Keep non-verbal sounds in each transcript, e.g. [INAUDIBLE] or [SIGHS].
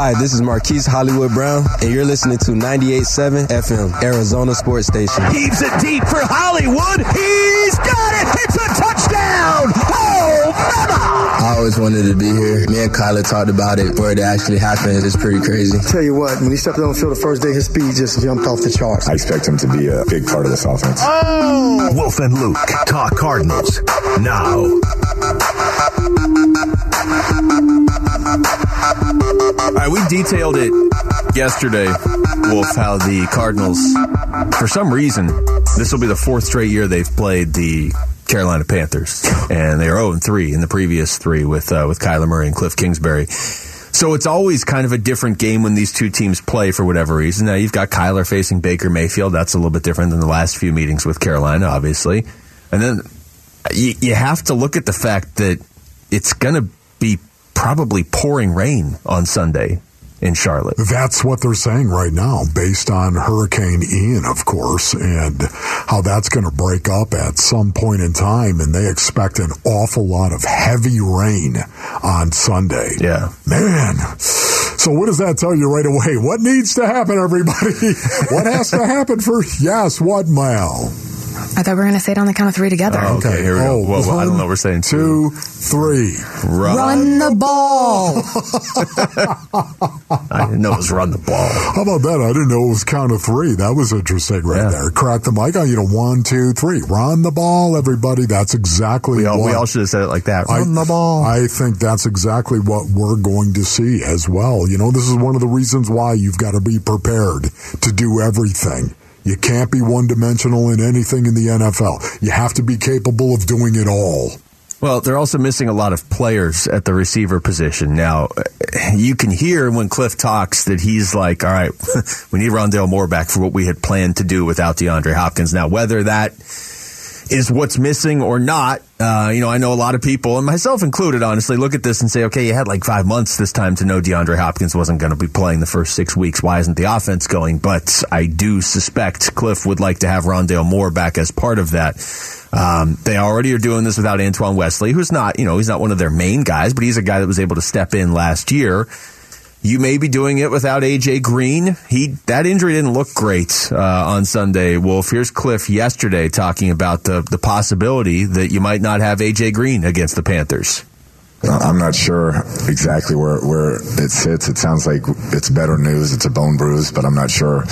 Hi, this is Marquise Hollywood Brown, and you're listening to 98.7 FM, Arizona Sports Station. Heaves it deep for Hollywood. He's got it. It's a touchdown. Oh, mama. I always wanted to be here. Me and Kyler talked about it. Where it actually happened, it's pretty crazy. Tell you what, when he stepped on the field the first day, his speed just jumped off the charts. I expect him to be a big part of this offense. Oh! Wolf and Luke talk Cardinals now. All right, we detailed it yesterday, Wolf, how the Cardinals, for some reason, this will be the fourth straight year they've played the Carolina Panthers, and they are 0 3 in the previous three with uh, with Kyler Murray and Cliff Kingsbury. So it's always kind of a different game when these two teams play for whatever reason. Now you've got Kyler facing Baker Mayfield. That's a little bit different than the last few meetings with Carolina, obviously. And then you, you have to look at the fact that it's going to be probably pouring rain on Sunday in Charlotte. That's what they're saying right now, based on Hurricane Ian, of course, and how that's going to break up at some point in time. And they expect an awful lot of heavy rain on Sunday. Yeah. Man. So what does that tell you right away? What needs to happen, everybody? [LAUGHS] what has to happen for, yes, what, Mal? I thought we were going to say it on the count of three together. Oh, okay, here we go. Oh, Well, well, I don't one, know. We're saying two, three. Run. Run the ball. [LAUGHS] I didn't know it was run the ball. How about that? I didn't know it was count of three. That was interesting right Yeah. there. Crack the mic on you know one, two, three. Run the ball, everybody. That's exactly We all, what we all should have said it like that. I, Run the ball. I think that's exactly what we're going to see as well. You know, this is one of the reasons why you've got to be prepared to do everything. You can't be one dimensional in anything in the NFL. You have to be capable of doing it all. Well, they're also missing a lot of players at the receiver position. Now, you can hear when Cliff talks that he's like, all right, [LAUGHS] we need Rondale Moore back for what we had planned to do without DeAndre Hopkins. Now, whether that is what's missing or not, uh, you know, I know a lot of people, and myself included, honestly, look at this and say, okay, you had like five months this time to know DeAndre Hopkins wasn't going to be playing the first six weeks. Why isn't the offense going? But I do suspect Cliff would like to have Rondale Moore back as part of that. Um, they already are doing this without Antoine Wesley, who's not, you know, he's not one of their main guys, but he's a guy that was able to step in last year. You may be doing it without AJ Green. He that injury didn't look great uh, on Sunday. Wolf, here's Cliff yesterday talking about the the possibility that you might not have AJ Green against the Panthers. I'm not sure exactly where, where it sits. It sounds like it's better news. It's a bone bruise, but I'm not sure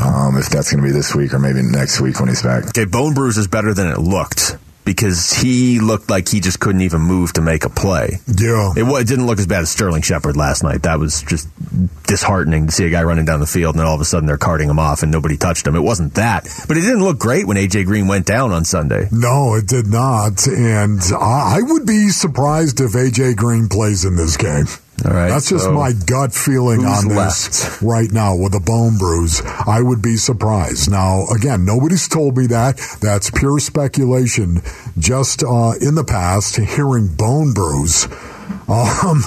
um, if that's going to be this week or maybe next week when he's back. Okay, bone bruise is better than it looked because he looked like he just couldn't even move to make a play. Yeah. It, it didn't look as bad as Sterling Shepard last night. That was just disheartening to see a guy running down the field and then all of a sudden they're carting him off and nobody touched him. It wasn't that, but it didn't look great when AJ Green went down on Sunday. No, it did not. And I I would be surprised if AJ Green plays in this game. All right, That's just so my gut feeling on this left? right now with a bone bruise. I would be surprised. Now, again, nobody's told me that. That's pure speculation. Just uh, in the past, hearing bone bruise, [LAUGHS] um,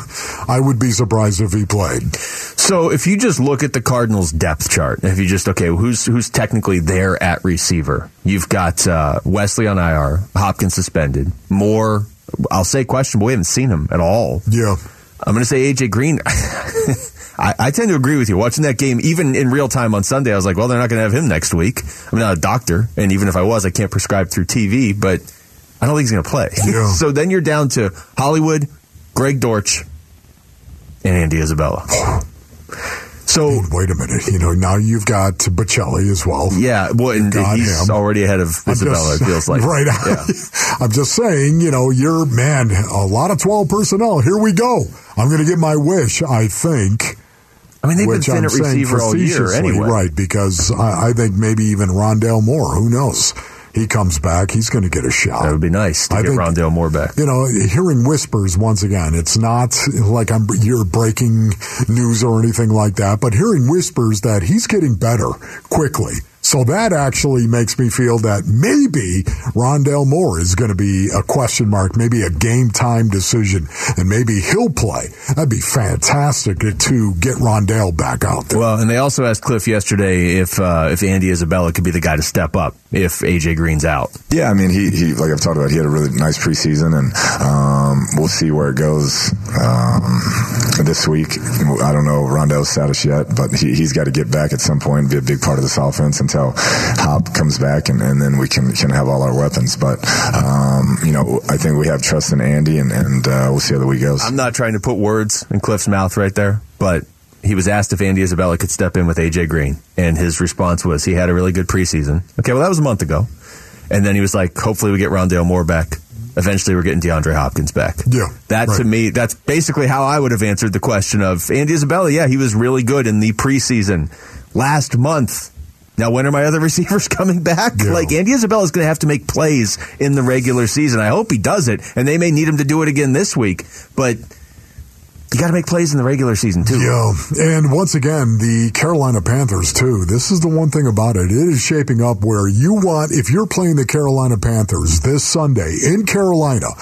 I would be surprised if he played. So if you just look at the Cardinals depth chart, if you just okay, who's who's technically there at receiver? You've got uh, Wesley on IR, Hopkins suspended, Moore. I'll say questionable. We haven't seen him at all. Yeah. I'm going to say AJ Green. [LAUGHS] I, I tend to agree with you. Watching that game, even in real time on Sunday, I was like, well, they're not going to have him next week. I'm not a doctor, and even if I was, I can't prescribe through TV, but I don't think he's going to play. Yeah. [LAUGHS] so then you're down to Hollywood, Greg Dortch, and Andy Isabella. [SIGHS] [LAUGHS] So Wait a minute. You know, now you've got Bocelli as well. yeah, well, and he's him. already ahead of Isabella. just- it feels like [LAUGHS] right. Yeah. [LAUGHS] I'm just saying, you know, you're man, a lot of 12 personnel. Here we go. I'm going to get my wish, I think. I mean, they've been which thin I'm at receiver all year anyway. right? Because I, I think maybe even Rondale Moore. Who knows? He comes back, he's going to get a shot. That would be nice to I get think- Rondale Moore back. You know, hearing whispers once again, it's not like I'm you're breaking news or anything like that, but hearing whispers that he's getting better quickly. So that actually makes me feel that maybe Rondale Moore is going to be a question mark, maybe a game time decision, and maybe he'll play. That'd be fantastic to get Rondale back out there. Well, and they also asked Cliff yesterday if uh, if Andy Isabella could be the guy to step up if AJ Green's out. Yeah, I mean, he, he like I've talked about, he had a really nice preseason, and um, we'll see where it goes um, this week. I don't know Rondale's status yet, but he, he's got to get back at some point and be a big part of this offense until Hop comes back, and, and then we can can have all our weapons. But um, you know, I think we have trust in Andy, and, and uh, we'll see how the week goes. I'm not trying to put words in Cliff's mouth right there, but he was asked if Andy Isabella could step in with AJ Green, and his response was he had a really good preseason. Okay, well that was a month ago, and then he was like, hopefully we get Rondale Moore back. Eventually, we're getting DeAndre Hopkins back. Yeah, that right. to me, that's basically how I would have answered the question of Andy Isabella. Yeah, he was really good in the preseason last month. Now, when are my other [LAUGHS] receivers coming back? Yeah. Like Andy Isabella is going to have to make plays in the regular season. I hope he does it, and they may need him to do it again this week. But you got to make plays in the regular season too. Yeah, and once again, the Carolina Panthers too. This is the one thing about it. It is shaping up where you want if you're playing the Carolina Panthers this Sunday in Carolina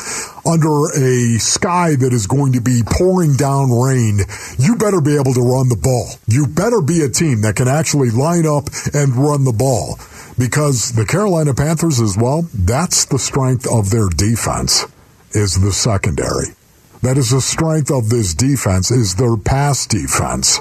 under a sky that is going to be pouring down rain, you better be able to run the ball. You better be a team that can actually line up and run the ball. Because the Carolina Panthers as well, that's the strength of their defense is the secondary. That is the strength of this defense is their pass defense.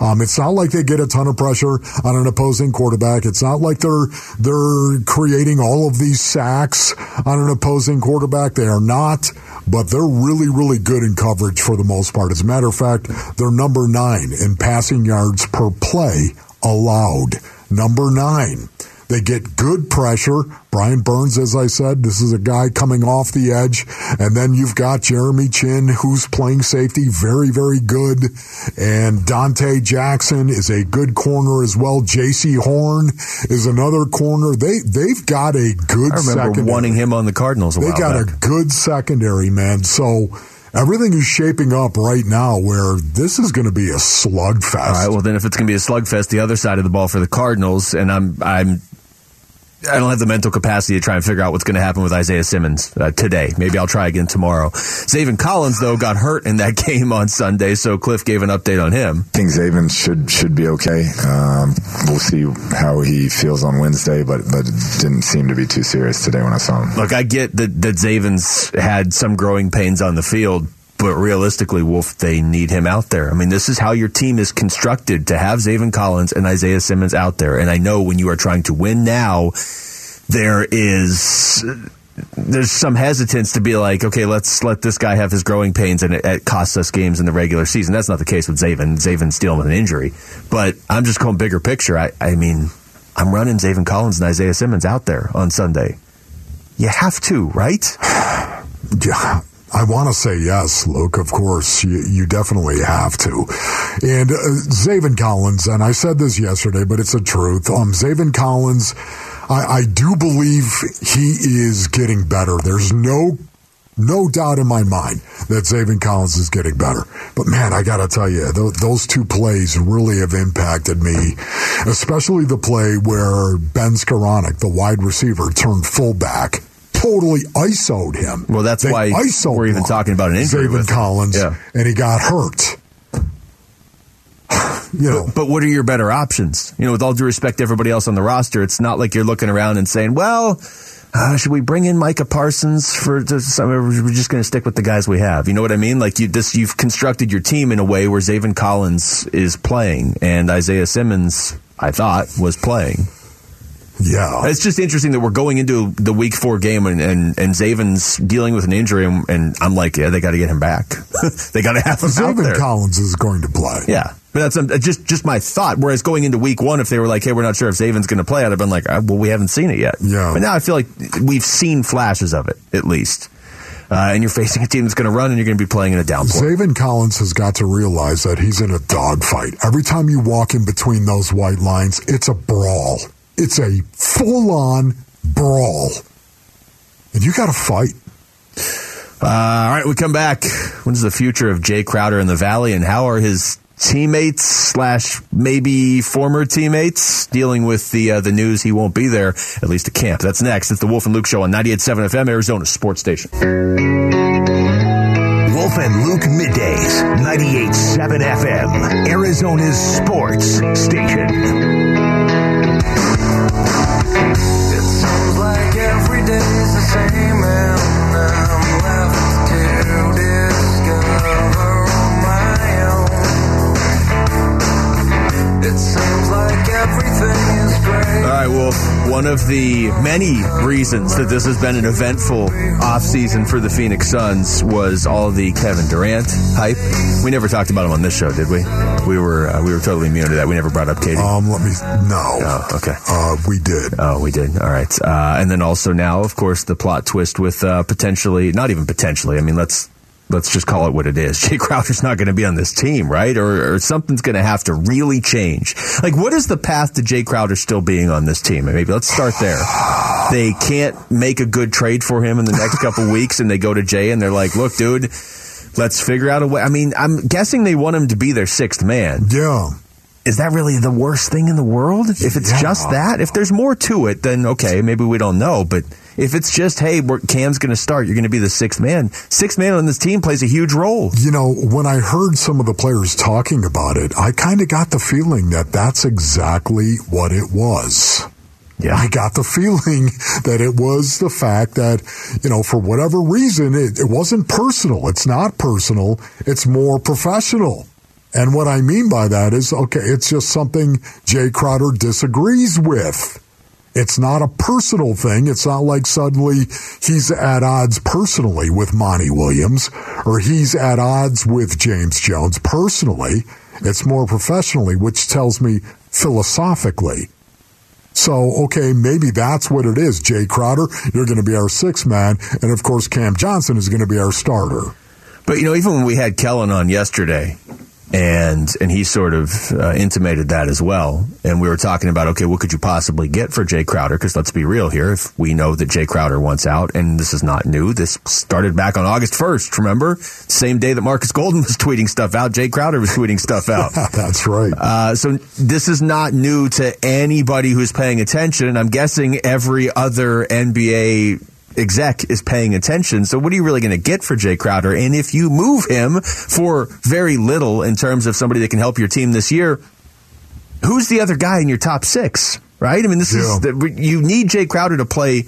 Um, it's not like they get a ton of pressure on an opposing quarterback. It's not like they're they're creating all of these sacks on an opposing quarterback. They are not, but they're really really good in coverage for the most part. As a matter of fact, they're number nine in passing yards per play allowed. Number nine. They get good pressure. Brian Burns, as I said, this is a guy coming off the edge. And then you've got Jeremy Chinn, who's playing safety, very, very good. And Donte Jackson is a good corner as well. Jaycee Horn is another corner. They, they've got a good I remember secondary. wanting him on the Cardinals a They got back. a good secondary, man. So everything is shaping up right now where this is going to be a slugfest. All right. Well, then if it's going to be a slugfest, the other side of the ball for the Cardinals, and I'm I'm. I don't have the mental capacity to try and figure out what's going to happen with Isaiah Simmons uh, today. Maybe I'll try again tomorrow. Zaven Collins, though, got hurt in that [LAUGHS] game on Sunday, so Cliff gave an update on him. I think Zaven should should be okay. Um, we'll see how he feels on Wednesday, but but it didn't seem to be too serious today when I saw him. Look, I get that, that Zaven's had some growing pains on the field, but realistically, Wolf, they need him out there. I mean, this is how your team is constructed to have Zaven Collins and Isaiah Simmons out there. And I know when you are trying to win now, there is there's some hesitance to be like, okay, let's let this guy have his growing pains and it, it costs us games in the regular season. That's not the case with Zaven. Zaven's dealing with an injury. But I'm just going bigger picture. I, I mean, I'm running Zaven Collins and Isaiah Simmons out there on Sunday. You have to, right? [SIGHS] [SIGHS] I want to say yes, Luke. Of course, you, you definitely have to. And uh, Zaven Collins, and I said this yesterday, but it's a truth. Um, Zaven Collins, I, I do believe he is getting better. There's no no doubt in my mind that Zaven Collins is getting better. But man, I got to tell you, th- those two plays really have impacted me, especially the play where Ben Skowronek, the wide receiver, turned fullback. Totally ISO'd him. Well, that's They why ISO'd we're even blocked talking about an injury with. Collins, Yeah. and he got hurt. [SIGHS] you know, But, but what are your better options? You know, with all due respect to everybody else on the roster, it's not like you're looking around and saying, well, uh, should we bring in Micah Parsons for we're just going to stick with the guys we have. You know what I mean? Like you, this, you've constructed your team in a way where Zaven Collins is playing and Isaiah Simmons, I thought, was playing. Yeah. It's just interesting that we're going into the week four game and, and, and Zaven's dealing with an injury and, and I'm like, yeah, they got to get him back. [LAUGHS] they got to have him out there. Collins is going to play. Yeah, but that's um, just just my thought. Whereas going into week one, if they were like, "Hey, we're not sure if Zaven's going to play," I'd have been like, uh, "Well, we haven't seen it yet." Yeah. But now I feel like we've seen flashes of it at least, uh, and you're facing a team that's going to run, and you're going to be playing in a downpour. Zaven Collins has got to realize that he's in a dogfight. Every time you walk in between those white lines, it's a brawl. It's a full on brawl. And you got to fight. Uh, all right, we come back. What is the future of Jae Crowder in the Valley, and how are his teammates slash maybe former teammates dealing with the uh, the news he won't be there at least at camp? That's next. It's the Wolf and Luke Show on 98.7 FM, Arizona Sports Station. Wolf and Luke middays, 98.7 FM, Arizona's sports station. It seems like every day is the same of the many reasons that this has been an eventful offseason for the Phoenix Suns was all the Kevin Durant hype. We never talked about him on this show, did we? We were uh, we were totally immune to that. We never brought up KD. Um, let me no. Oh, okay. Uh, we did. Oh, we did. All right. Uh, and then also now, of course, the plot twist with uh, potentially, not even potentially. I mean, let's let's just call it what it is. [LAUGHS] Jae Crowder's not going to be on this team, right? Or, or something's going to have to really change. Like, what is the path to Jae Crowder still being on this team? Maybe let's start there. They can't make a good trade for him in the next couple [LAUGHS] weeks, and they go to Jae and they're like, "Look, dude." Let's figure out a way. I mean, I'm guessing they want him to be their sixth man. Yeah. Is that really the worst thing in the world? If it's Yeah. just that, if there's more to it, then okay, maybe we don't know. But if it's just, hey, we're, Cam's going to start, you're going to be the sixth man. Sixth man on this team plays a huge role. You know, when I heard some of the players talking about it, I kind of got the feeling that that's exactly what it was. Yeah. I got the feeling [LAUGHS] that it was the fact that, you know, for whatever reason, it, it wasn't personal. It's not personal. It's more professional. And what I mean by that is, okay, it's just something Jae Crowder disagrees with. It's not a personal thing. It's not like suddenly he's at odds personally with Monty Williams or he's at odds with James Jones personally. It's more professionally, which tells me philosophically. So, okay, maybe that's what it is. Jae Crowder, you're going to be our sixth man. And of course, Cam Johnson is going to be our starter. But you know, even when we had Kellen on yesterday, and and he sort of uh, intimated that as well, and we were talking about okay, what could you possibly get for Jae Crowder? Because let's be real here, if we know that Jae Crowder wants out, and this is not new, this started back on August first. Remember, same day that Markus Golden [LAUGHS] was tweeting stuff out, Jae Crowder was tweeting stuff out. [LAUGHS] that's right. Uh, so this is not new to anybody who's paying attention. I'm guessing every other NBA exec is paying attention. So what are you really going to get for Jae Crowder? And if you move him for very little in terms of somebody that can help your team this year, who's the other guy in your top six? Right? I mean, this is Yeah. the, you need Jae Crowder to play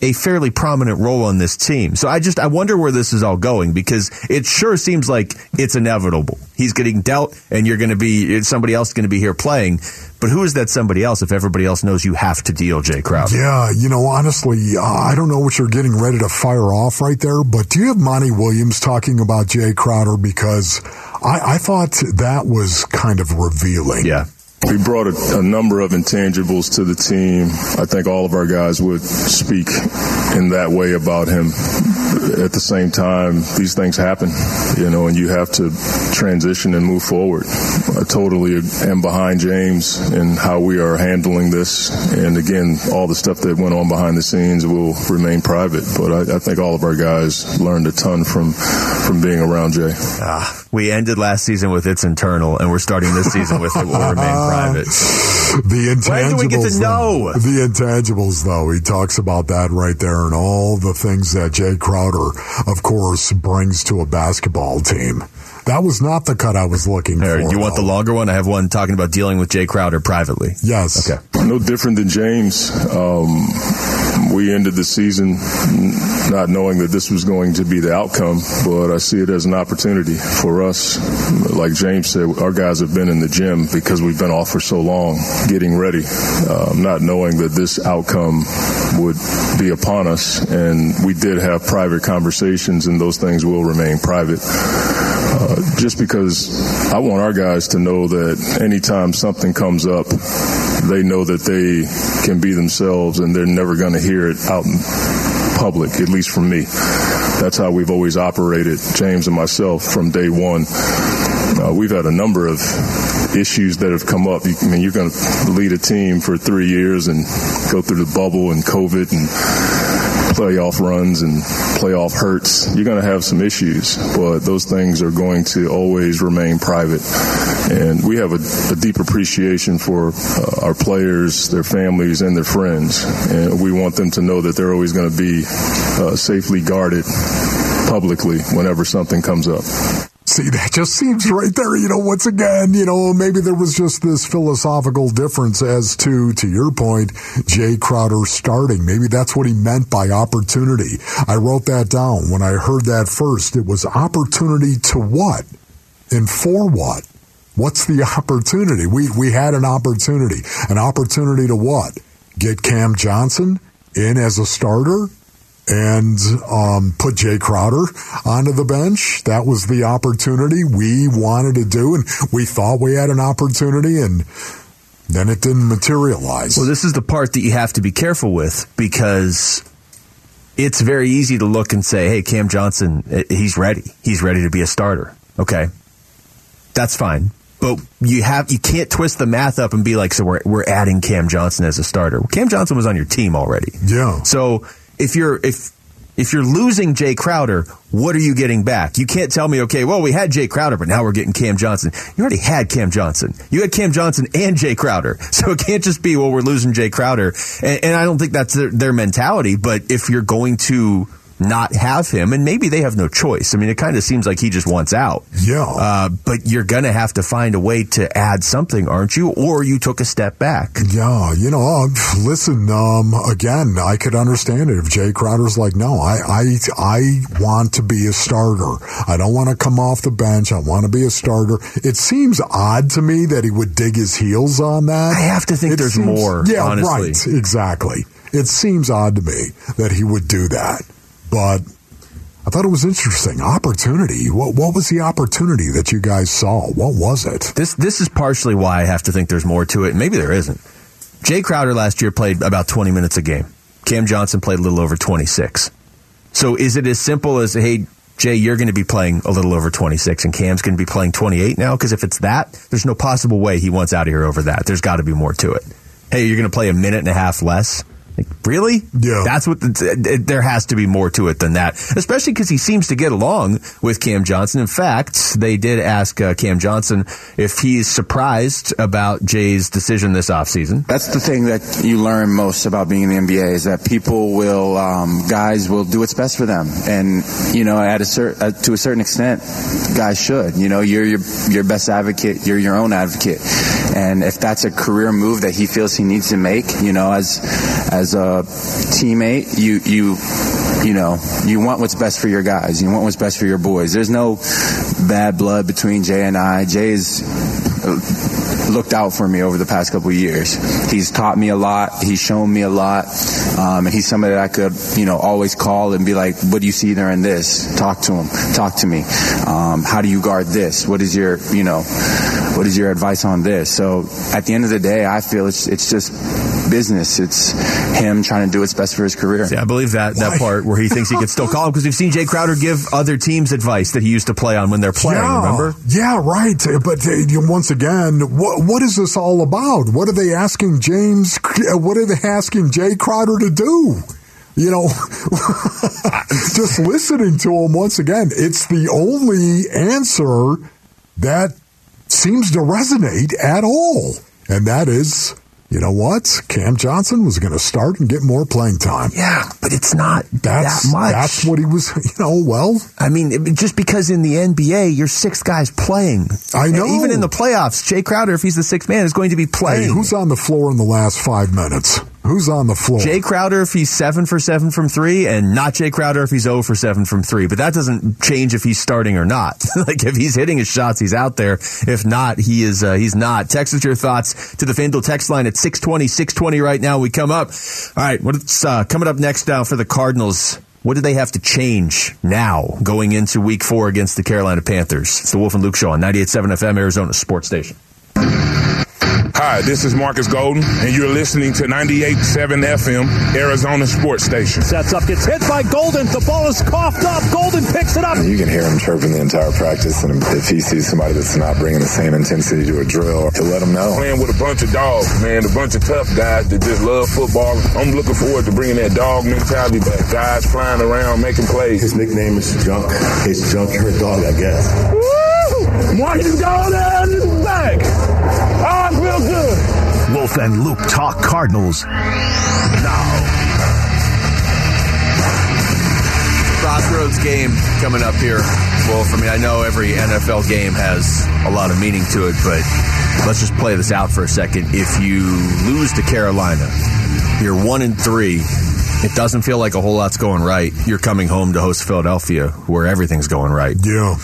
a fairly prominent role on this team. So I just I wonder where this is all going because it sure seems like it's inevitable. He's getting dealt, and you're going to be somebody else going to be here playing. But who is that somebody else if everybody else knows you have to deal Jae Crowder? Yeah, you know, honestly, uh, I don't know what you're getting ready to fire off right there, but do you have Monty Williams talking about Jae Crowder? Because I, I thought that was kind of revealing. Yeah. We brought a, a number of intangibles to the team. I think all of our guys would speak in that way about him. At the same time, these things happen, you know, and you have to transition and move forward. I totally am behind James and how we are handling this. And again, all the stuff that went on behind the scenes will remain private. But I, I think all of our guys learned a ton from from being around Jae. Ah, we ended last season with it's internal, and we're starting this season with it will remain [LAUGHS] private. The intangibles. When do we get to know? though- the intangibles, though, he talks about that right there and all the things that Jae Crowder, of course, brings to a basketball team. That was not the cut I was looking All for. you want the longer one? I have one talking about dealing with Jae Crowder privately. Yes. Okay. No different than James. Um, we ended the season not knowing that this was going to be the outcome, but I see it as an opportunity for us. Like James said, our guys have been in the gym because we've been off for so long, getting ready, um, not knowing that this outcome would be upon us. And we did have private conversations, and those things will remain private. Uh, just because I want our guys to know that anytime something comes up, they know that they can be themselves and they're never going to hear it out in public, at least from me. That's how we've always operated, James and myself, from day one. Uh, we've had a number of issues that have come up. I mean, you're going to lead a team for three years and go through the bubble and COVID and playoff runs and playoff hurts, you're going to have some issues, but those things are going to always remain private. And we have a, a deep appreciation for uh, our players, their families, and their friends. And we want them to know that they're always going to be uh, safely guarded publicly whenever something comes up. See, that just seems right there. You know, once again, you know, maybe there was just this philosophical difference as to, to your point, Jae Crowder starting. Maybe that's what he meant by opportunity. I wrote that down when I heard that first. It was opportunity to what? And for what? What's the opportunity? We, we had an opportunity. An opportunity to what? Get Cam Johnson in as a starter? and um, put Jae Crowder onto the bench. That was the opportunity we wanted to do, and we thought we had an opportunity, and then it didn't materialize. Well, this is the part that you have to be careful with because it's very easy to look and say, "Hey, Cam Johnson, eh, he's ready. He's ready to be a starter." Okay, that's fine. But you have you can't twist the math up and be like, so we're we're adding Cam Johnson as a starter. Cam Johnson was on your team already. Yeah. So if you're if if you're losing Jae Crowder, what are you getting back? You can't tell me, okay, well, we had Jae Crowder, but now we're getting Cam Johnson. You already had Cam Johnson. You had Cam Johnson and Jae Crowder. [LAUGHS] So it can't just be, well, we're losing Jae Crowder. And, and I don't think that's their, their mentality, but if you're going to not have him, and maybe they have no choice. I mean, it kind of seems like he just wants out. Yeah. Uh, but you're going to have to find a way to add something, aren't you? Or you took a step back. Yeah, you know, uh, listen, um, again, I could understand it if Jae Crowder's like, no, I, I, I want to be a starter. I don't want to come off the bench. I want to be a starter. It seems odd to me that he would dig his heels on that. I have to think It there's seems- more. Yeah, honestly. right. Exactly. It seems odd to me that he would do that, but I thought it was interesting. Opportunity. What what was the opportunity that you guys saw? What was it? This this is partially why I have to think there's more to it. Maybe there isn't. Jae Crowder last year played about 20 minutes a game. Cam Johnson played a little over 26. So is it as simple as, hey, Jae, you're going to be playing a little over 26 and Cam's going to be playing 28 now? Because if it's that, there's no possible way he wants out of here over that. There's got to be more to it. Hey, you're going to play a minute and a half less? Like, really? Yeah. That's what the, there has to be more to it than that, especially because he seems to get along with Cam Johnson. In fact, they did ask uh, Cam Johnson if he's surprised about Jae's decision this offseason. That's the thing that you learn most about being in the NBA is that people will, um, guys will do what's best for them, and you know, at a cer- uh, to a certain extent, guys should. You know, you're your your best advocate. You're your own advocate, and if that's a career move that he feels he needs to make, you know, as as a teammate, you you you know, you want what's best for your guys. You want what's best for your boys. There's no bad blood between Jae and I. Jae is uh, looked out for me over the past couple years. He's taught me a lot. He's shown me a lot. Um, and he's somebody that I could, you know, always call and be like, what do you see there in this? Talk to him. Talk to me. Um, how do you guard this? What is your, you know, what is your advice on this? So at the end of the day, I feel it's, it's just business. It's him trying to do what's best for his career. Yeah, I believe that that part where he thinks he could still call him because we've seen Jae Crowder give other teams advice that he used to play on when they're playing. yeah, Remember? Yeah, right. But uh, once again, what what is this all about? What are they asking James? What are they asking Jae Crowder to do? You know, [LAUGHS] just listening to him once again, it's the only answer that seems to resonate at all, and that is. You know what? Cam Johnson was going to start and get more playing time. Yeah, but it's not That's that much. that's what he was. [LAUGHS] You know, well, I mean, just because in the NBA you're six guys playing. I know. Even in the playoffs, Jae Crowder, if he's the sixth man, is going to be hey, playing. who's on the floor in the last five minutes? Who's on the floor? Jae Crowder if he's seven for seven from three, and not Jae Crowder if he's zero for seven from three. But that doesn't change if he's starting or not. [LAUGHS] like if he's hitting his shots, he's out there. If not, he is. Uh, he's not. Text us your thoughts to the FanDuel text line at 620, 620 right now. We come up. All right, what's uh, coming up next now for the Cardinals? What do they have to change now going into Week Four against the Carolina Panthers? It's the Wolf and Luke Show on 98.7 FM Arizona Sports Station. Hi, this is Markus Golden, and you're listening to 98.7 FM, Arizona Sports Station. Sets up, gets hit by Golden. The ball is coughed up. Golden picks it up. You can hear him chirping the entire practice, and if he sees somebody that's not bringing the same intensity to a drill, he'll let them know. Playing with a bunch of dogs, man, a bunch of tough guys that just love football. I'm looking forward to bringing that dog mentality back. Guys flying around, making plays. His nickname is Junk. His junkyard dog, I guess. Woo! Markus Golden is back. It feels good. Wolf and Luke talk Cardinals. Now. Crossroads game coming up here. Well, for me, I know every NFL game has a lot of meaning to it, but let's just play this out for a second. If you lose to Carolina, you're one and three. It doesn't feel like a whole lot's going right. You're coming home to host Philadelphia, where everything's going right. Yeah.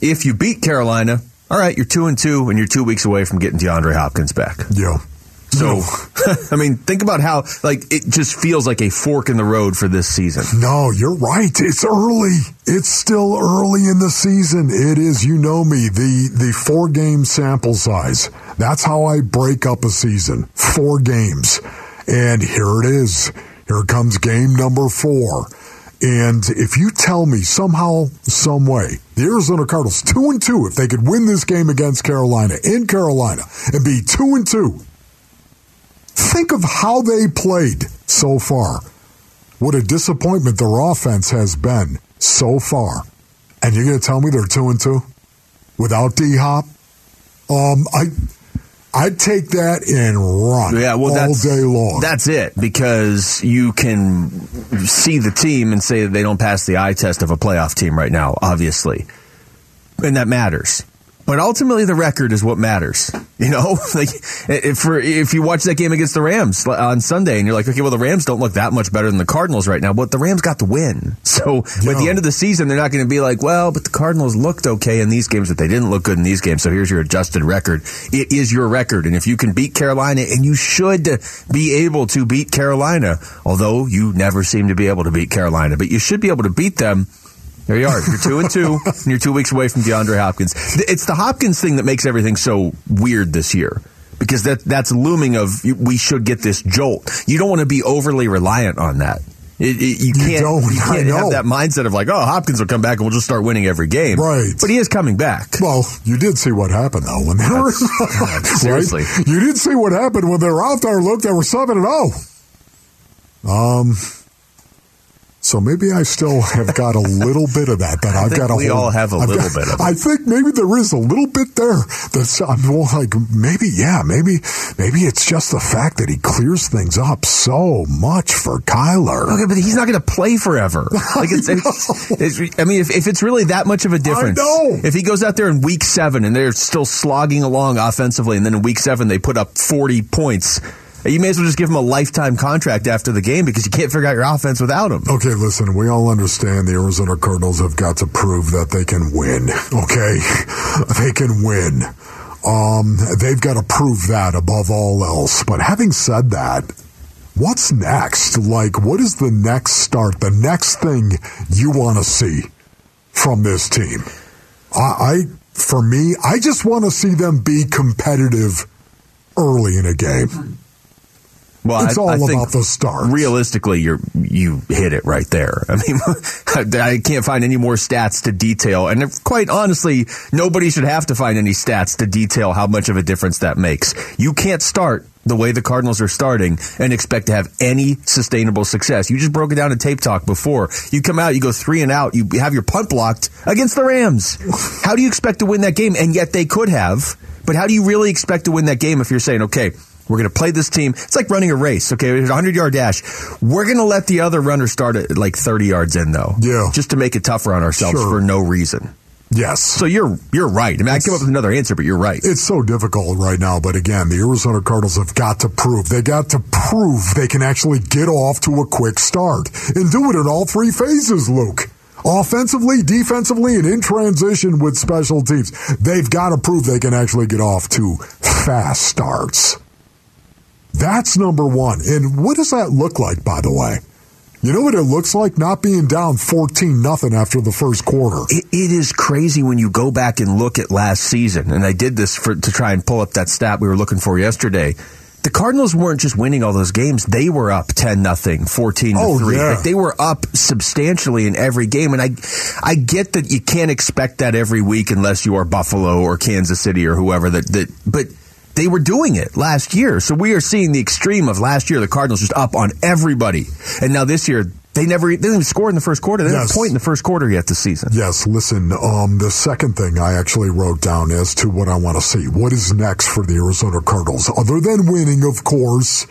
If you beat Carolina, all right, you're two and two, and you're two weeks away from getting DeAndre Hopkins back. Yeah. So, [LAUGHS] I mean, think about how like it just feels like a fork in the road for this season. No, you're right. It's early. It's still early in the season. It is, you know me, the the four game sample size. That's how I break up a season. Four games. And here it is. Here comes game number four. And if you tell me somehow, some way, the Arizona Cardinals two and two, if they could win this game against Carolina in Carolina and be two and two, think of how they played so far. What a disappointment their offense has been so far. And you're going to tell me they're two and two without D Hop? Um, I. I'd take that and run Yeah, well, all that's, day long. That's it because you can see the team and say that they don't pass the eye test of a playoff team right now, obviously, and that matters. But ultimately, the record is what matters. [LAUGHS] You know, [LAUGHS] like if for if you watch that game against the Rams on Sunday, and you're like, okay, well, the Rams don't look that much better than the Cardinals right now, but the Rams got the win. [LAUGHS] So at the end of the season, they're not going to be like, well, but the Cardinals looked okay in these games, but they didn't look good in these games. So here's your adjusted record. It is your record, and if you can beat Carolina, and you should be able to beat Carolina, although you never seem to be able to beat Carolina, but you should be able to beat them. There you are. You're two and two, [LAUGHS] and you're two weeks away from DeAndre Hopkins. It's the Hopkins thing that makes everything so weird this year. Because that that's looming of we should get this jolt. You don't want to be overly reliant on that. It, it, you can't, don't. you [LAUGHS] can't have that mindset of like, oh, Hopkins will come back and we'll just start winning every game. Right. But he is coming back. Well, you did see what happened though when they were seriously. Right? You did see what happened when they were out there. Look, they were seven and zero. Um. So maybe I still have got a little bit of that. That I I've got a we whole- all have a I've little got- bit of it. I think maybe there is a little bit there. That's I'm more like maybe yeah maybe maybe it's just the fact that he clears things up so much for Kyler. Okay, but he's not going to play forever. [LAUGHS] Like it's, it's, it's- I mean, if, if it's really that much of a difference, if he goes out there in week seven and they're still slogging along offensively, and then in week seven they put up forty points, you may as well just give him a lifetime contract after the game because you can't figure out your offense without him. Okay, listen, we all understand the Arizona Cardinals have got to prove that they can win. Okay? [LAUGHS] They can win. Um, they've got to prove that above all else. But having said that, what's next? Like, what is the next start? The next thing you want to see from this team? I, I, for me, I just want to see them be competitive early in a game. Well, It's I, all I think about the stars. Realistically, you're you hit it right there. [LAUGHS] I mean, I can't find any more stats to detail, and quite honestly, nobody should have to find any stats to detail how much of a difference that makes. You can't start the way the Cardinals are starting and expect to have any sustainable success. You just broke it down in tape talk before. You come out, you go three and out, you have your punt blocked against the Rams. [LAUGHS] How do you expect to win that game? And yet they could have. But how do you really expect to win that game if you're saying, okay, we're going to play this team. It's like running a race. Okay, it's a hundred yard dash. We're going to let the other runner start at like thirty yards in, though. Yeah. just to make it tougher on ourselves Sure. for no reason. Yes. So you're you're right. I mean, I came up with another answer, but you're right. It's so difficult right now, but again, the Arizona Cardinals have got to prove. They got to prove they can actually get off to a quick start and do it in all three phases, Luke. Offensively, defensively, and in transition with special teams. They've got to prove they can actually get off to fast starts. That's number one. And what does that look like, by the way? You know what it looks like? Not being down 14 nothing after the first quarter. It, it is crazy when you go back and look at last season. And I did this for, to try and pull up that stat we were looking for yesterday. The Cardinals weren't just winning all those games; they were up ten nothing, fourteen to Oh, three. yeah. Like they were up substantially in every game. And I, I get that you can't expect that every week unless you are Buffalo or Kansas City or whoever. That, that, but they were doing it last year. So we are seeing the extreme of last year. The Cardinals just up on everybody, and now this year they never they didn't even score in the first quarter. They didn't point in the first quarter yet this season. Yes, listen, um, the second thing I actually wrote down as to what I want to see. What is next for the Arizona Cardinals? Other than winning, of course,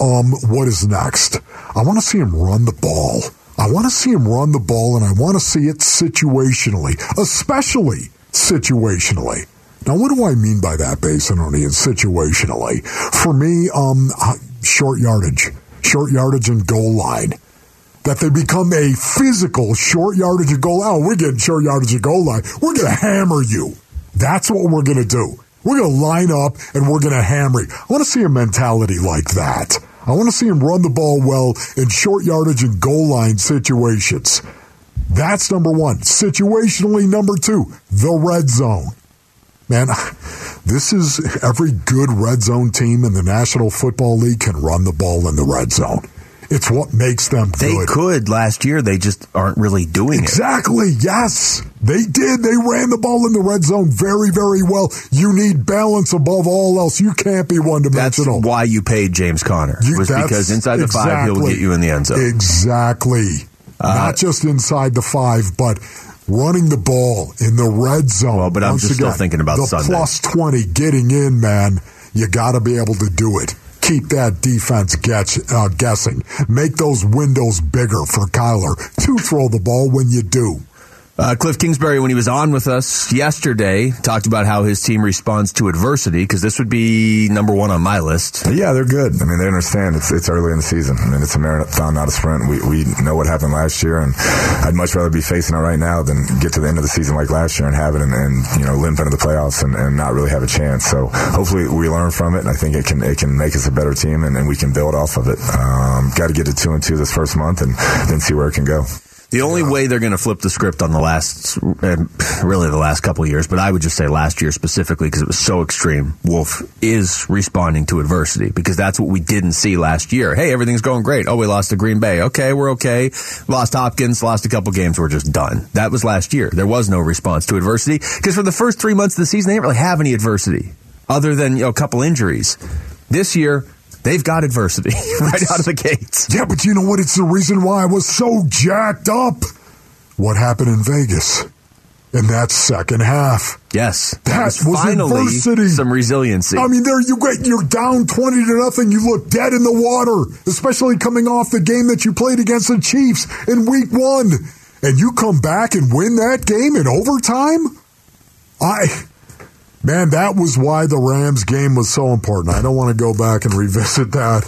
um, what is next? I want to see him run the ball. I want to see him run the ball, and I want to see it situationally, especially situationally. Now, what do I mean by that, Basinoni, and situationally? For me, um, short yardage, short yardage and goal line that they become a physical short yardage and goal. Oh, we're getting short yardage and goal line. We're going to hammer you. That's what we're going to do. We're going to line up and we're going to hammer you. I want to see a mentality like that. I want to see him run the ball well in short yardage and goal line situations. That's number one. Situationally, number two, the red zone. Man, [LAUGHS] this is every good red zone team in the National Football League can run the ball in the red zone. It's what makes them They good. could last year. They just aren't really doing it. Exactly. Yes, they did. They ran the ball in the red zone very, very well. You need balance above all else. You can't be one dimensional. That's why you paid James Conner. You- was because inside the five, he'll get you in the end zone. Exactly. Uh, Not just inside the five, but running the ball in the red zone. Well, but I'm Once just still thinking about the Sunday. plus twenty getting in, man. You got to be able to do it. Keep that defense guess, uh, guessing. Make those windows bigger for Kyler to throw the ball when you do. Uh, Cliff Kingsbury, when he was on with us yesterday, talked about how his team responds to adversity because this would be number one on my list. Yeah, they're good. I mean, they understand it's it's early in the season. I mean, it's a marathon, not a sprint. We we know what happened last year, and I'd much rather be facing it right now than get to the end of the season like last year and have it and, and you know limp into the playoffs and, and not really have a chance. So hopefully we learn from it, and I think it can it can make us a better team, and, and we can build off of it. Um, Got to get to two and two this first month, and then see where it can go. The only way they're going to flip the script on the last, really the last couple of years, but I would just say last year specifically because it was so extreme. Wolf is responding to adversity because that's what we didn't see last year. Hey, everything's going great. Oh, we lost to Green Bay. Okay, we're okay. Lost Hopkins, lost a couple games. We're just done. That was last year. There was no response to adversity because for the first three months of the season, they didn't really have any adversity other than you know, a couple injuries. This year, they've got adversity [LAUGHS] right out of the gates. Yeah, but you know what? It's the reason why I was so jacked up. What happened in Vegas in that second half? Yes, That was was finally adversity. some resiliency. I mean, there you get you're down twenty to nothing. You look dead in the water, especially coming off the game that you played against the Chiefs in Week One, and you come back and win that game in overtime. I, man, that was why the Rams game was so important. I don't want to go back and revisit that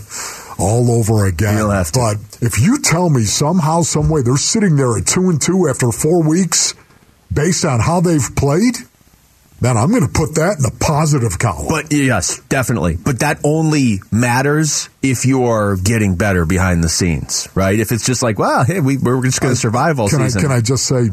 all over again. You'll have to. But if you tell me somehow, some way, they're sitting there at two and two after four weeks, based on how they've played. Then I'm going to put that in the positive column. But yes, definitely. But that only matters if you're getting better behind the scenes, right? If it's just like, well, hey, we, we're just going to survive all can season. I can I just say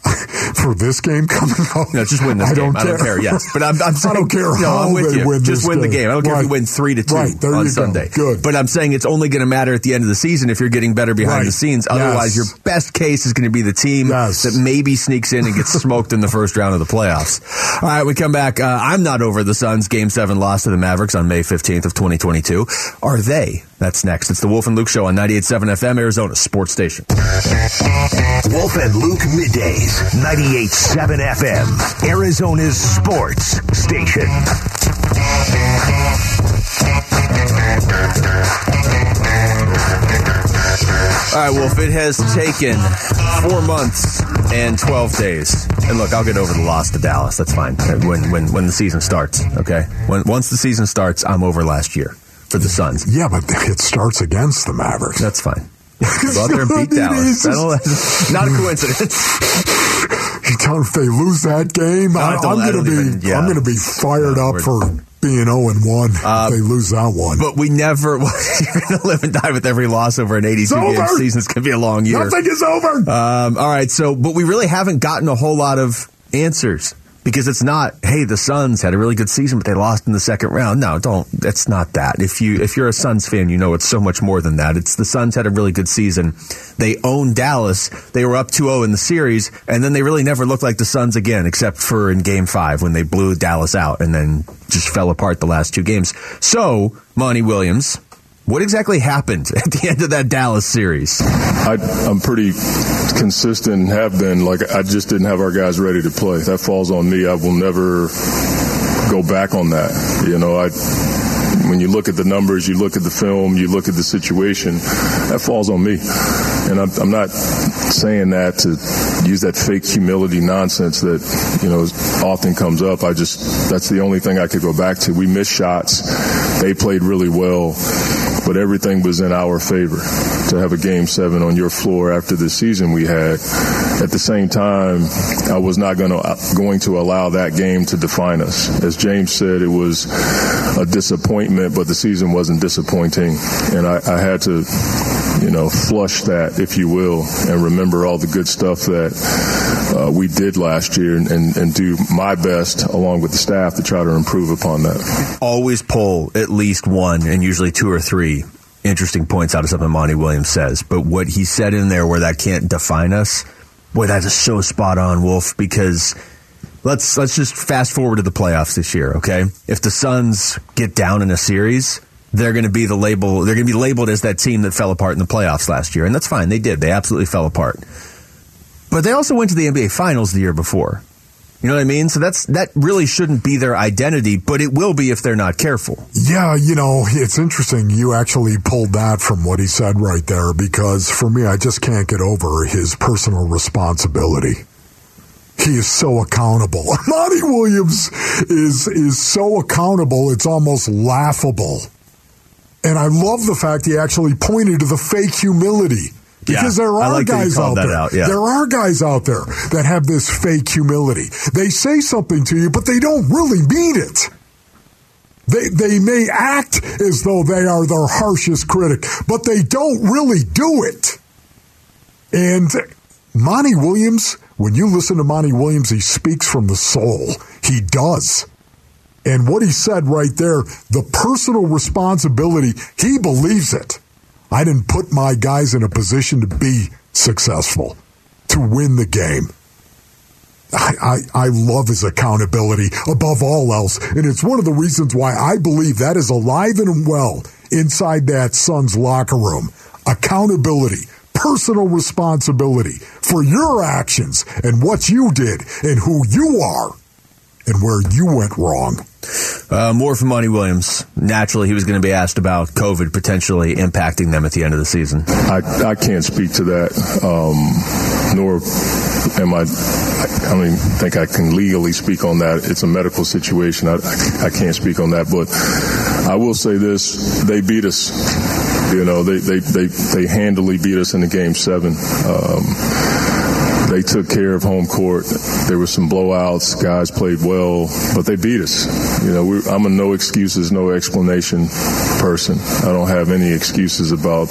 [LAUGHS] for this game coming up? no, just win this I game. don't I don't care. care. Yes, but I'm, I'm saying, [LAUGHS] I don't care no, I'm with you. win Just win the game. game. I don't care if you win three to two Right, on you go. Sunday. Good. But I'm saying it's only going to matter at the end of the season if you're getting better behind Right. the scenes. Otherwise, Yes. your best case is going to be the team Yes. that maybe sneaks in and gets [LAUGHS] smoked in the first round of the playoffs. All right, we come back. Uh, I'm not over the Suns' Game Seven loss to the Mavericks on May 15th of 2022. Are they? That's next. It's the Wolf and Luke Show on 98.7 FM, Arizona Sports Station. Wolf and Luke middays, 98.7 FM, Arizona's sports station. All right, Wolf, it has taken four months and 12 days. And look, I'll get over the loss to Dallas. That's fine. When, when, when the season starts, okay? When, once the season starts, I'm over last year for the Suns. Yeah, but [LAUGHS] it starts against the Mavericks. That's fine. [LAUGHS] Go out there and beat [LAUGHS] Dallas. Not a coincidence. You tell them if they lose that game, I, I'm going to be even- yeah. I'm going to be fired No, up for being 0 and 1. Uh, they lose that one. But we never, you're going to live and die with every loss over an 82 game season. It's going to be a long year. Nothing is over. Um, all right. So, but we really haven't gotten a whole lot of answers because it's not hey the Suns had a really good season but they lost in the second round. No, don't. It's not that. If you if you're a Suns fan, you know it's so much more than that. It's the Suns had a really good season. They owned Dallas. They were up 2-0 in the series and then they really never looked like the Suns again except for in game 5 when they blew Dallas out and then just fell apart the last two games. So, Monty Williams, what exactly happened [LAUGHS] at the end of that Dallas series? I, am pretty consistent and have been. Like, I just didn't have our guys ready to play. That falls on me. I will never go back on that. You know, I when you look at the numbers, you look at the film, you look at the situation, that falls on me. And I'm, I'm, not saying that to use that fake humility nonsense that, you know, often comes up. I just, that's the only thing I could go back to. We missed shots. They played really well but everything was in our favor to have a game seven on your floor after the season we had. At the same time, I was not going to uh, going to allow that game to define us. As James said, it was a disappointment, but the season wasn't disappointing, and I, I had to you know, flush that, if you will, and remember all the good stuff that uh, we did last year and, and, and, do my best along with the staff to try to improve upon that. Always pull at least one and usually two or three interesting points out of something Monty Williams says. But what he said in there where that can't define us, boy, that is so spot on, Wolf, because let's let's just fast forward to the playoffs this year, okay? If the Suns get down in a series, they're going to be the label. They're going to be labeled as that team that fell apart in the playoffs last year, and that's fine. They did. They absolutely fell apart. But they also went to the NBA Finals the year before. You know what I mean? So that's that really shouldn't be their identity, but it will be if they're not careful. Yeah, you know, it's interesting. You actually pulled that from what he said right there because for me, I just can't get over his personal responsibility. He is so accountable. [LAUGHS] Monty Williams is is so accountable. It's almost laughable. And I love the fact he actually pointed to the fake humility. Because yeah, there are like guys out there. Out, yeah. There are guys out there that have this fake humility. They say something to you, but they don't really mean it. They, they may act as though they are their harshest critic, but they don't really do it. And Monty Williams, when you listen to Monty Williams, he speaks from the soul. He does. And what he said right there, the personal responsibility, he believes it. I didn't put my guys in a position to be successful, to win the game. I, I, I, love his accountability above all else. And it's one of the reasons why I believe that is alive and well inside that Suns locker room. Accountability, personal responsibility for your actions and what you did and who you are and where you went wrong. Uh, more from Monty Williams. Naturally, he was going to be asked about COVID potentially impacting them at the end of the season. I, I can't speak to that, um, nor am I. I don't even think I can legally speak on that. It's a medical situation. I, I, I can't speak on that, but I will say this: they beat us. You know, they they they, they handily beat us in the game seven. Um, they took care of home court. There were some blowouts. Guys played well, but they beat us. You know, I'm a no excuses, no explanation person. I don't have any excuses about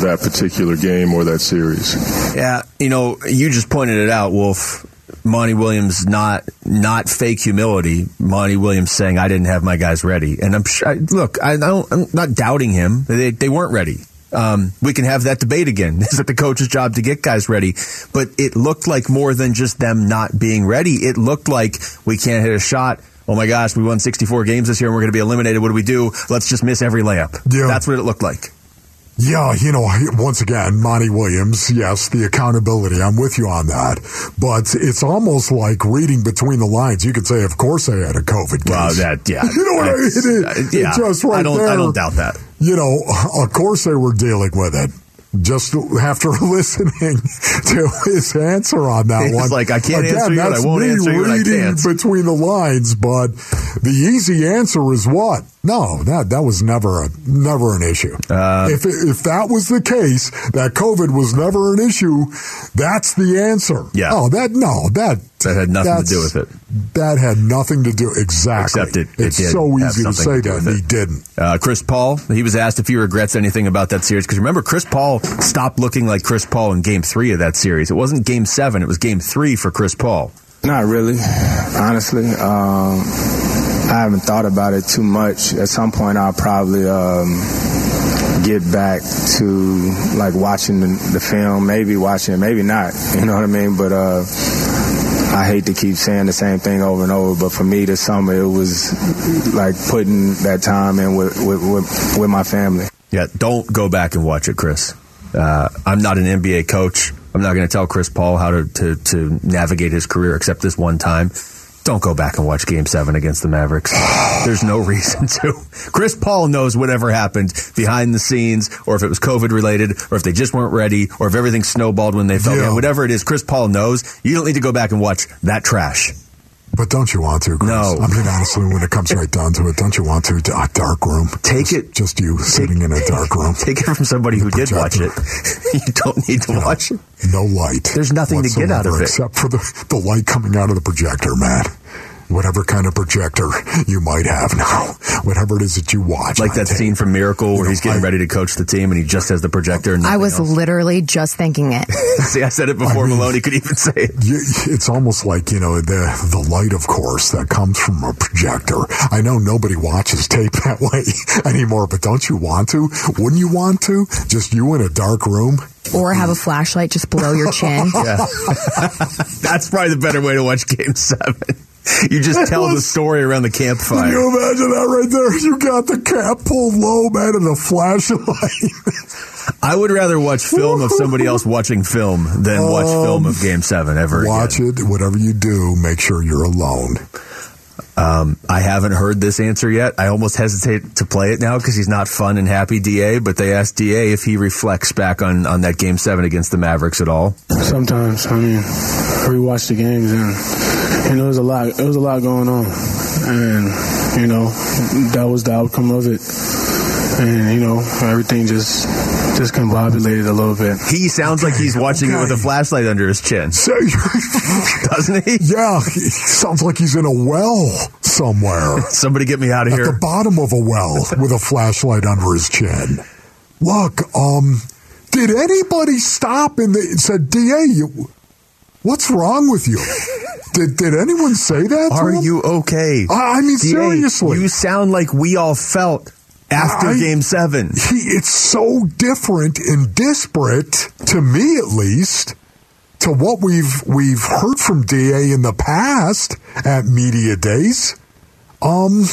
that particular game or that series. Yeah, you know, you just pointed it out, Wolf. Monty Williams not not fake humility. Monty Williams saying I didn't have my guys ready, and I'm I, look, I I'm not doubting him. They they weren't ready. Um, we can have that debate again. [LAUGHS] Is it the coach's job to get guys ready? But it looked like more than just them not being ready. It looked like we can't hit a shot. Oh my gosh, we won 64 games this year and we're going to be eliminated. What do we do? Let's just miss every layup. Yeah. That's what it looked like. Yeah, you know, once again, Monty Williams, yes, the accountability. I'm with you on that. But it's almost like reading between the lines. You could say, of course, I had a COVID case. Well, that, yeah. [LAUGHS] you know what I mean? It, uh, yeah. just right I don't, there. I don't doubt that. You know, of course they were dealing with it just after [LAUGHS] listening to his answer on that He's one. like, I can't Again, answer you, that's I won't me answer you, reading between the lines, but the easy answer is what? No, that that was never a never an issue. Uh, if if that was the case, that COVID was never an issue, that's the answer. Yeah. Oh, that no, that That had nothing to do with it. That had nothing to do exactly. Except it, it it's did so easy to say do that, and he didn't. Uh, Chris Paul, he was asked if he regrets anything about that series. Because remember, Chris Paul stopped looking like Chris Paul in game three of that series. It wasn't game seven, it was game three for Chris Paul. Not really, honestly. Um, I haven't thought about it too much. At some point, I'll probably um, get back to like watching the, the film, maybe watching it, maybe not. You know what I mean? But uh, I hate to keep saying the same thing over and over. But for me, this summer, it was like putting that time in with with, with, with my family. Yeah, don't go back and watch it, Chris. Uh, I'm not an NBA coach. I'm not going to tell Chris Paul how to, to, to navigate his career except this one time. Don't go back and watch Game 7 against the Mavericks. There's no reason to. Chris Paul knows whatever happened behind the scenes, or if it was COVID related, or if they just weren't ready, or if everything snowballed when they fell Yeah. down. Whatever it is, Chris Paul knows. You don't need to go back and watch that trash. But don't you want to, Chris? No. I mean, honestly, when it comes right down to it, don't you want to? A dark room. Take just, it. Just you sitting in a dark room. [LAUGHS] Take it from somebody who did watch it. [LAUGHS] [LAUGHS] you don't need to watch it. No light. There's nothing to get out of it. Except for the, the light coming out of the projector, man. Whatever kind of projector you might have now. Whatever it is that you watch. Like on that tape. scene from Miracle where he's getting ready to coach the team and he just has the projector. And I was else. literally just thinking it. [LAUGHS] See, I said it before I mean- Maloney could even say it. You, it's almost like you know the the light, of course, that comes from a projector. I know nobody watches tape [LAUGHS] that way anymore, but don't you want to? Wouldn't you want to? Just you in a dark room. Or have a flashlight just below your chin. [LAUGHS] Yeah. That's probably the better way to watch Game 7. [LAUGHS] You just tell the story around the campfire. Can campfire. you imagine that right there? You got the cap pulled low, man, and a flashlight. I would rather watch film of somebody else watching film than watch film of Game 7 ever again. Watch it. Whatever you do, make sure you're alone. Um, I haven't heard this answer yet. I almost hesitate to play it now because he's not fun and happy, DA. But they asked DA if he reflects back on, on that Game 7 against the Mavericks at all. Sometimes, I mean, I rewatch the games and you know, was a lot. There was a lot going on, and you know, that was the outcome of it. And you know, everything just just combobulated a little bit. He sounds like he's watching it with a flashlight under his chin. Doesn't he? yeah, he sounds like he's in a well somewhere. [LAUGHS] Somebody get me out of At here. At the bottom of a well with a flashlight under his chin. Look, um, did anybody stop and, they, and said, "DA, you, what's wrong with you?" [LAUGHS] did Did anyone say that? to Are you okay? I I mean, DA, seriously. You sound like we all felt after I- Game 7. he, it's so different and disparate to me, at least, to what we've we've heard from DA in the past at media days. Um,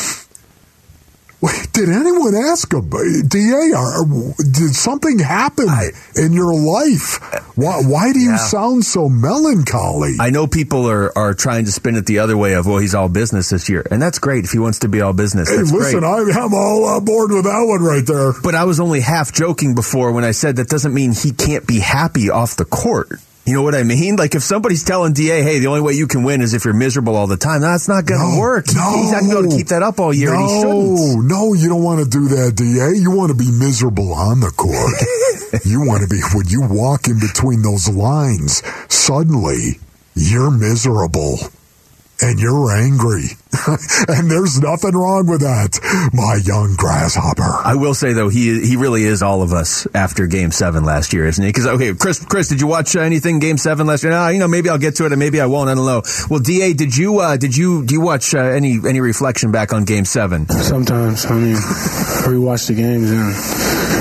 did anyone ask him, DA? Are, did something happen in your life? Why, why do you sound so melancholy? I know people are, are trying to spin it the other way of, well, he's all business this year. And that's great if he wants to be all business. hey, That's listen. I, I'm all on board with that one right there. But I was only half joking before when I said that doesn't mean he can't be happy off the court. You know what I mean? Like if somebody's telling DA, hey, the only way you can win is if you're miserable all the time, that's not going to No, work. No. He's not going to be able to keep that up all year, and he No, shouldn't. no, you don't want to do that, DA. You want to be miserable on the court. [LAUGHS] you want to be, when you walk in between those lines, suddenly you're miserable and you're angry. [LAUGHS] and there's nothing wrong with that, my young grasshopper. I will say though, he he really is all of us after Game Seven last year, isn't he? Because okay, Chris, Chris, did you watch uh, anything Game Seven last year? No, you know, maybe I'll get to it, and maybe I won't. I don't know. Well, DA, did you uh, did you do you watch uh, any any reflection back on Game Seven? Sometimes, I mean, I rewatch the games and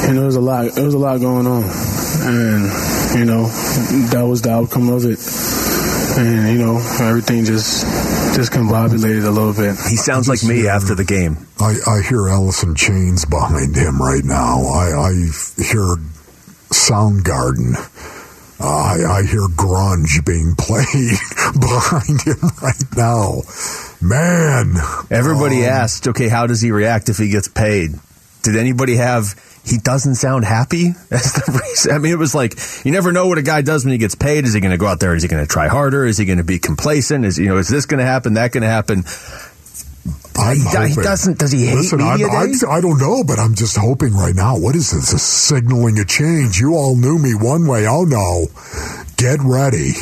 you know, there's a lot. There was a lot going on, and you know, that was the outcome of it. And you know, everything just just combobulated a little bit. He sounds like me after the game. I, I hear Alice in Chains behind him right now. I, I hear Soundgarden. Uh, I, I hear grunge being played [LAUGHS] behind him right now. Man, Everybody asked, okay, how does he react if he gets paid? Did anybody have? He doesn't sound happy. [LAUGHS] That's the reason. I mean, it was like you never know what a guy does when he gets paid. Is he going to go out there? Is he going to try harder? Is he going to be complacent? Is you know, is this going to happen? That going to happen? I'm he, do- he hoping- doesn't. Does he hate Listen, media I'm, I'm. I don't know, but I'm just hoping right now. What is this? This signaling a change. You all knew me one way. Oh no, get ready.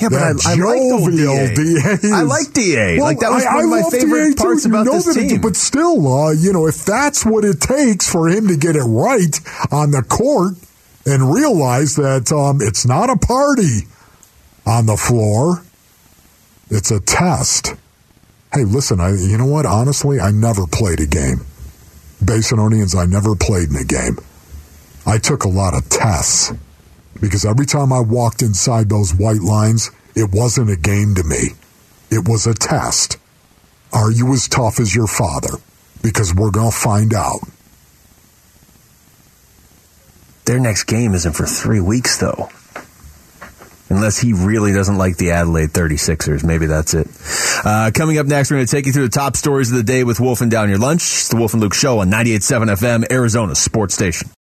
Yeah, but I, That I like jovial DA. DA I like DA. Well, like that was I- one I of my love favorite DA parts too. You about know this that it- team. but still, uh, you know, if that's what it takes for him to get it right on the court and realize that um, it's not a party on the floor, it's a test. Hey, listen, I you know what? Honestly, I never played a game. Basinonians, I never played in a game. I took a lot of tests because every time I walked inside those white lines, it wasn't a game to me. It was a test. Are you as tough as your father? Because we're going to find out. Their next game isn't for three weeks, though. Unless he really doesn't like the Adelaide 36ers. Maybe that's it. Uh, coming up next, we're going to take you through the top stories of the day with Wolf and Down Your Lunch. It's the Wolf and Luke Show on 98.7 FM, Arizona Sports Station.